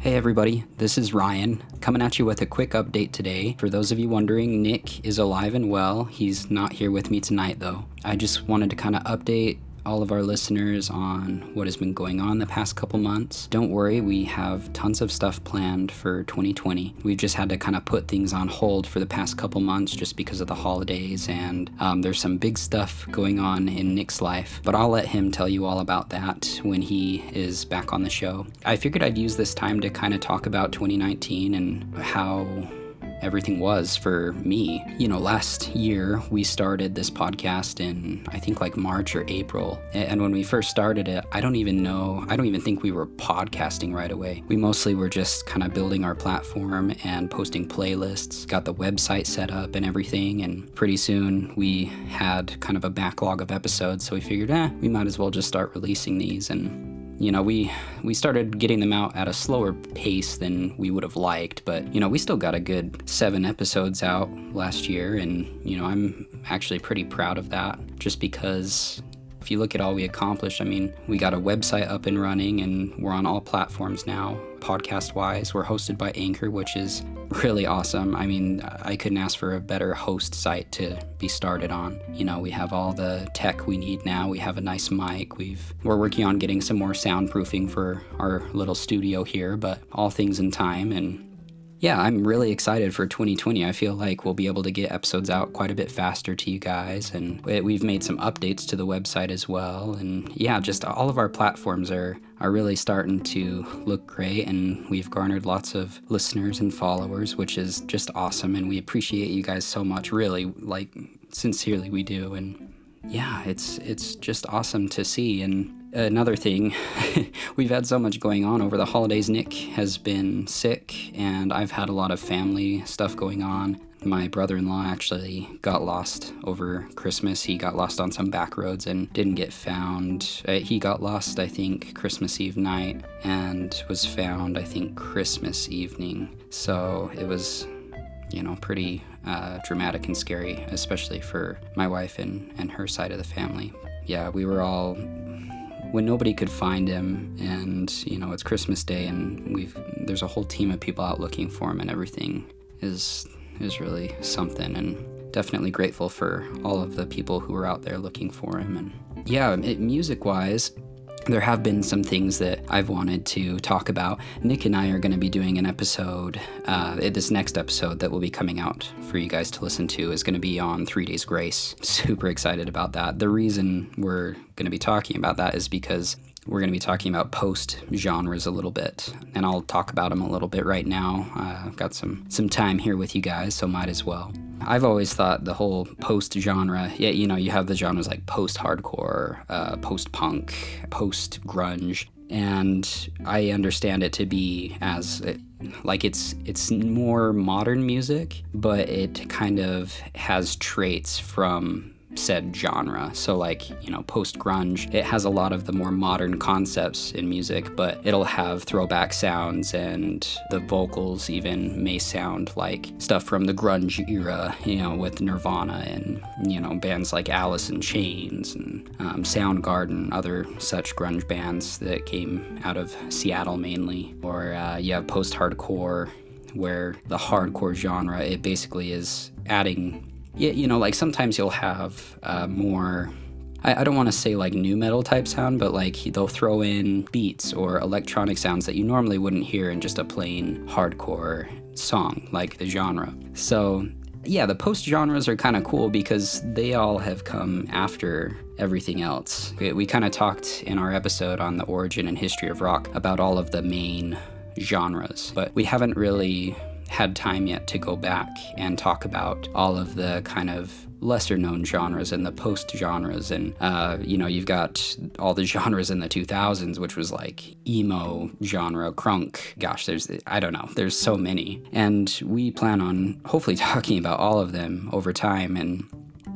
Hey everybody, this is Ryan coming at you with a quick update today. For those of you wondering, Nick is alive and well. He's not here with me tonight though. I just wanted to kind of update all of our listeners on what has been going on the past couple months. Don't worry, we have tons of stuff planned for 2020. We've just had to kind of put things on hold for the past couple months just because of the holidays, and um, there's some big stuff going on in Nick's life. But I'll let him tell you all about that when he is back on the show. I figured I'd use this time to kind of talk about 2019 and how everything was for me. You know, last year we started this podcast in I think like March or April. And when we first started it, I don't even know, I don't even think we were podcasting right away. We mostly were just kind of building our platform and posting playlists, got the website set up and everything. And pretty soon we had kind of a backlog of episodes. So we figured, eh, we might as well just start releasing these. And you know, we we started getting them out at a slower pace than we would have liked, but you know, we still got a good 7 episodes out last year and you know, I'm actually pretty proud of that just because if you look at all we accomplished, I mean, we got a website up and running and we're on all platforms now. Podcast wise, we're hosted by Anchor, which is really awesome. I mean, I couldn't ask for a better host site to be started on. You know, we have all the tech we need now. We have a nice mic. We've we're working on getting some more soundproofing for our little studio here, but all things in time and yeah, I'm really excited for 2020. I feel like we'll be able to get episodes out quite a bit faster to you guys, and we've made some updates to the website as well. And yeah, just all of our platforms are are really starting to look great, and we've garnered lots of listeners and followers, which is just awesome. And we appreciate you guys so much. Really, like sincerely, we do. And yeah, it's it's just awesome to see and another thing, we've had so much going on over the holidays. Nick has been sick, and I've had a lot of family stuff going on. My brother in law actually got lost over Christmas. He got lost on some back roads and didn't get found. Uh, he got lost, I think, Christmas Eve night and was found, I think, Christmas evening. So it was, you know, pretty uh, dramatic and scary, especially for my wife and, and her side of the family. Yeah, we were all when nobody could find him and you know it's christmas day and we've there's a whole team of people out looking for him and everything is is really something and definitely grateful for all of the people who were out there looking for him and yeah music wise there have been some things that I've wanted to talk about. Nick and I are going to be doing an episode. Uh, this next episode that will be coming out for you guys to listen to is going to be on Three Days Grace. Super excited about that. The reason we're going to be talking about that is because we're going to be talking about post genres a little bit, and I'll talk about them a little bit right now. Uh, I've got some some time here with you guys, so might as well. I've always thought the whole post genre, yeah, you know, you have the genres like post hardcore, uh, post punk, post grunge, and I understand it to be as like it's it's more modern music, but it kind of has traits from said genre. So, like, you know, post grunge, it has a lot of the more modern concepts in music, but it'll have throwback sounds, and the vocals even may sound like stuff from the grunge era, you know, with Nirvana and, you know, bands like Alice in Chains and um, Soundgarden, other such grunge bands that came out of Seattle mainly. Or uh, you have post hardcore, where the hardcore genre, it basically is adding yeah, you know, like sometimes you'll have uh, more. I, I don't want to say like new metal type sound, but like they'll throw in beats or electronic sounds that you normally wouldn't hear in just a plain hardcore song, like the genre. So yeah, the post genres are kind of cool because they all have come after everything else. We, we kind of talked in our episode on the origin and history of rock about all of the main genres, but we haven't really had time yet to go back and talk about all of the kind of lesser known genres and the post genres and uh, you know you've got all the genres in the 2000s which was like emo genre crunk. Gosh there's i don't know there's so many. And we plan on hopefully talking about all of them over time. And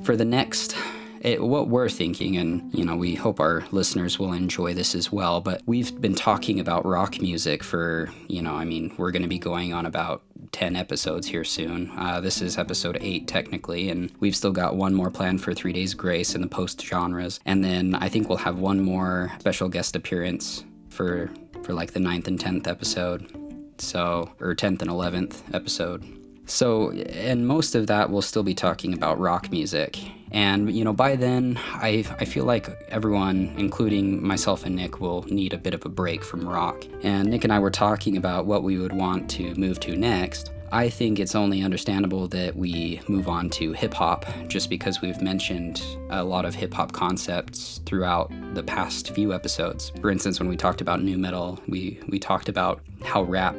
for the next it, what we're thinking, and you know, we hope our listeners will enjoy this as well. But we've been talking about rock music for, you know, I mean, we're going to be going on about 10 episodes here soon. Uh, this is episode 8, technically, and we've still got one more planned for Three Days Grace in the post genres. And then I think we'll have one more special guest appearance for, for like the ninth and 10th episode. So, or 10th and 11th episode. So, and most of that we'll still be talking about rock music. And, you know, by then, I, I feel like everyone, including myself and Nick, will need a bit of a break from rock. And Nick and I were talking about what we would want to move to next. I think it's only understandable that we move on to hip hop just because we've mentioned a lot of hip hop concepts throughout the past few episodes. For instance, when we talked about new metal, we, we talked about how rap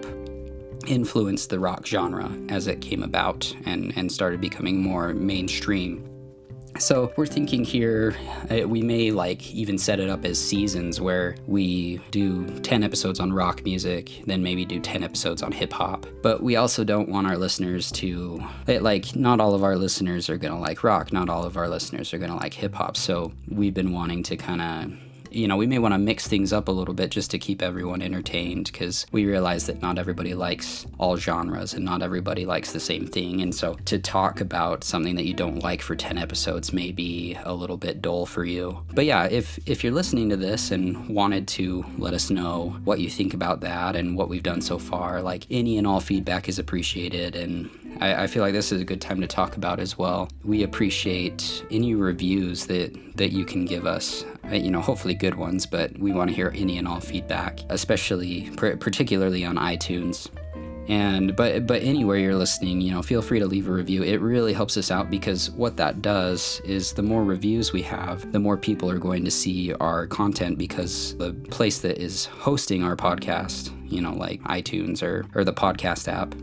influenced the rock genre as it came about and, and started becoming more mainstream. So we're thinking here, uh, we may like even set it up as seasons where we do 10 episodes on rock music, then maybe do 10 episodes on hip hop. But we also don't want our listeners to, like, not all of our listeners are gonna like rock, not all of our listeners are gonna like hip hop. So we've been wanting to kind of you know, we may want to mix things up a little bit just to keep everyone entertained because we realize that not everybody likes all genres and not everybody likes the same thing. And so to talk about something that you don't like for 10 episodes may be a little bit dull for you. But yeah, if, if you're listening to this and wanted to let us know what you think about that and what we've done so far, like any and all feedback is appreciated. And I, I feel like this is a good time to talk about as well. We appreciate any reviews that, that you can give us. Uh, you know, hopefully good ones, but we want to hear any and all feedback, especially particularly on iTunes. And but but anywhere you're listening, you know, feel free to leave a review. It really helps us out because what that does is the more reviews we have, the more people are going to see our content because the place that is hosting our podcast, you know, like iTunes or or the podcast app,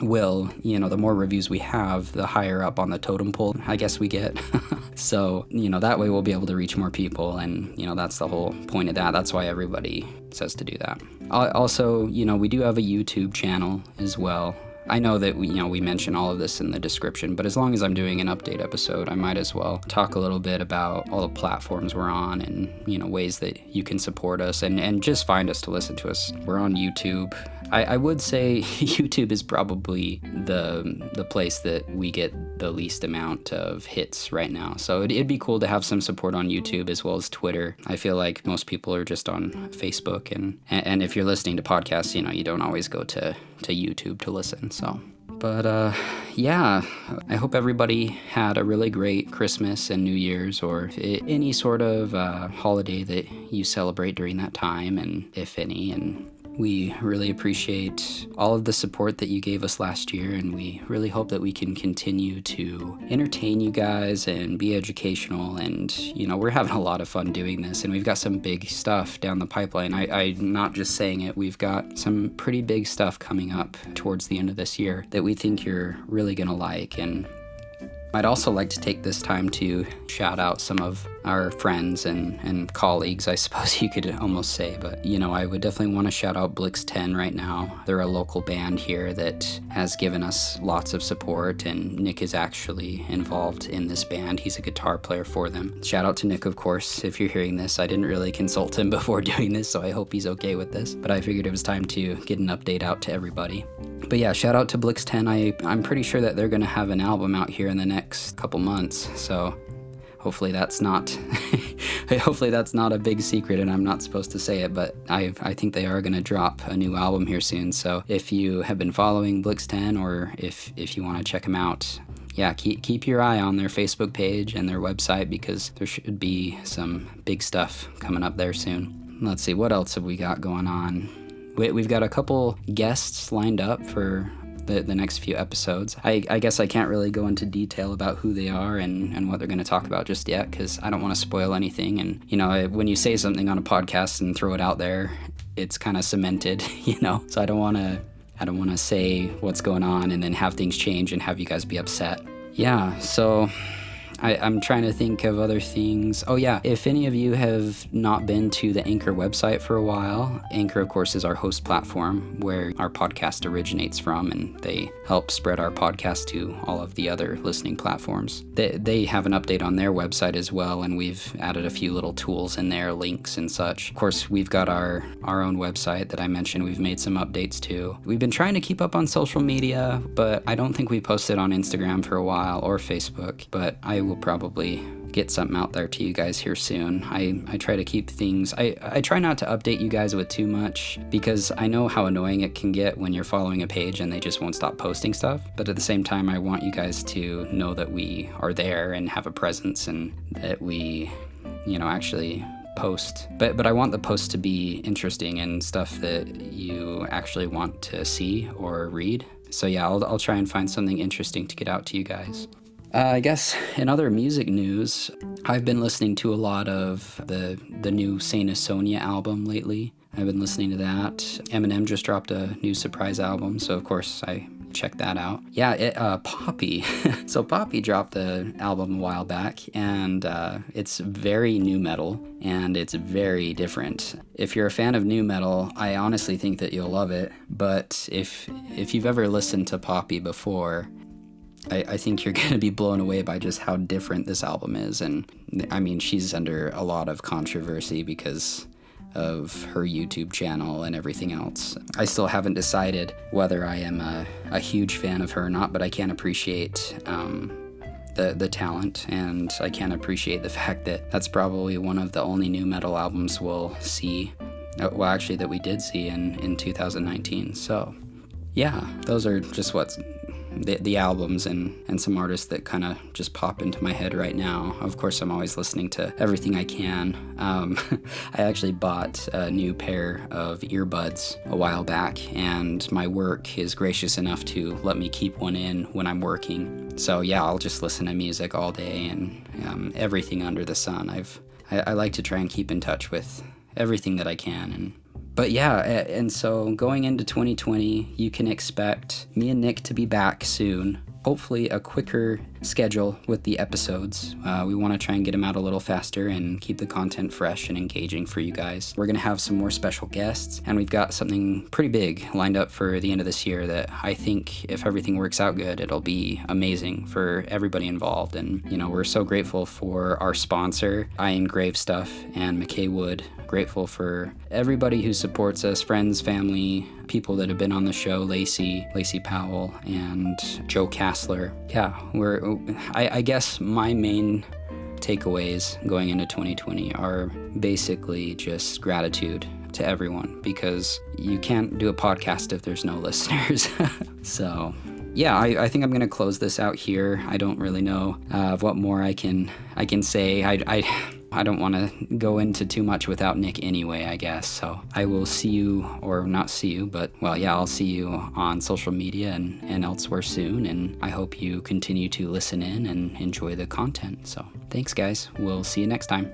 will, you know, the more reviews we have, the higher up on the totem pole I guess we get. so, you know, that way we'll be able to reach more people. And, you know, that's the whole point of that. That's why everybody says to do that. Also, you know, we do have a YouTube channel as well. I know that we, you know, we mention all of this in the description, but as long as I'm doing an update episode, I might as well talk a little bit about all the platforms we're on and, you know, ways that you can support us and, and just find us to listen to us. We're on YouTube. I, I would say YouTube is probably the the place that we get the least amount of hits right now. So it, it'd be cool to have some support on YouTube as well as Twitter. I feel like most people are just on Facebook and and if you're listening to podcasts, you know, you don't always go to to YouTube to listen. So but uh, yeah, I hope everybody had a really great Christmas and New Year's or any sort of uh, holiday that you celebrate during that time, and if any. And we really appreciate all of the support that you gave us last year, and we really hope that we can continue to entertain you guys and be educational. And, you know, we're having a lot of fun doing this, and we've got some big stuff down the pipeline. I, I'm not just saying it, we've got some pretty big stuff coming up towards the end of this year that we think you're really going to like. And I'd also like to take this time to shout out some of our friends and, and colleagues, I suppose you could almost say. But, you know, I would definitely want to shout out Blix 10 right now. They're a local band here that has given us lots of support, and Nick is actually involved in this band. He's a guitar player for them. Shout out to Nick, of course, if you're hearing this. I didn't really consult him before doing this, so I hope he's okay with this. But I figured it was time to get an update out to everybody. But yeah, shout out to Blix 10. I, I'm pretty sure that they're going to have an album out here in the next couple months. So hopefully that's not hopefully that's not a big secret and I'm not supposed to say it, but I I think they are going to drop a new album here soon. So if you have been following Blix 10 or if if you want to check them out, yeah, keep keep your eye on their Facebook page and their website because there should be some big stuff coming up there soon. Let's see what else have we got going on we, have got a couple guests lined up for the, the next few episodes. I, I guess I can't really go into detail about who they are and, and what they're going to talk about just yet because I don't want to spoil anything. And, you know, when you say something on a podcast and throw it out there, it's kind of cemented, you know? So I don't want to. I don't want to say what's going on and then have things change and have you guys be upset. Yeah, so I, am trying to think of other things. Oh, yeah. If any of you have not been to the Anchor website for a while, Anchor, of course, is our host platform where our podcast originates from, and they help spread our podcast to all of the other listening platforms. They, they have an update on their website as well, and we've added a few little tools in there, links and such. Of course, we've got our, our own website that I mentioned we've made some updates to. We've been trying to keep up on social media, but I don't think we posted on Instagram for a while or Facebook, but I will probably get something out there to you guys here soon. I, I try to keep things, I, I try not to update you guys with too much because I know how annoying it can get when you're following a page and they just won't stop posting stuff. But at the same time, I want you guys to know that we are there and have a presence and that we, you know, actually post but but i want the post to be interesting and stuff that you actually want to see or read so yeah i'll, I'll try and find something interesting to get out to you guys uh, I guess in other music news, I've been listening to a lot of the the new Saint Asonia album lately. I've been listening to that. Eminem just dropped a new surprise album, so of course I checked that out. Yeah, it, uh, Poppy. so Poppy dropped the album a while back, and uh, it's very new metal and it's very different. If you're a fan of new metal, I honestly think that you'll love it. But if if you've ever listened to Poppy before, I, I, think you're going to be blown away by just how different this album is. And I mean, she's under a lot of controversy because of her YouTube channel and everything else. I still haven't decided whether I am a, a huge fan of her or not, but I can appreciate um, the, the talent and I can appreciate the fact that that's probably one of the only new metal albums we'll see. Uh, well, actually, that we did see in, in 2019. So, yeah, those are just what's the, the albums and, and some artists that kind of just pop into my head right now. Of course, I'm always listening to everything I can. Um, I actually bought a new pair of earbuds a while back, and my work is gracious enough to let me keep one in when I'm working. So yeah, I'll just listen to music all day and um, everything under the sun. I've I, I like to try and keep in touch with everything that I can and but yeah, and so going into 2020, you can expect me and Nick to be back soon. Hopefully a quicker schedule with the episodes. Uh, we want to try and get them out a little faster and keep the content fresh and engaging for you guys. We're going to have some more special guests, and we've got something pretty big lined up for the end of this year that I think, if everything works out good, it'll be amazing for everybody involved. And, you know, we're so grateful for our sponsor, I Engrave Stuff, and McKay Wood. Grateful for everybody who supports us, friends, family, people that have been on the show Lacey, Lacey Powell, and Joe Kassler. Yeah, we're, I, I guess my main takeaways going into 2020 are basically just gratitude to everyone because you can't do a podcast if there's no listeners. so, yeah, I, I, think I'm gonna close this out here. I don't really know uh, what more I can I can say. I, I I don't want to go into too much without Nick anyway, I guess. So I will see you, or not see you, but well, yeah, I'll see you on social media and, and elsewhere soon. And I hope you continue to listen in and enjoy the content. So thanks, guys. We'll see you next time.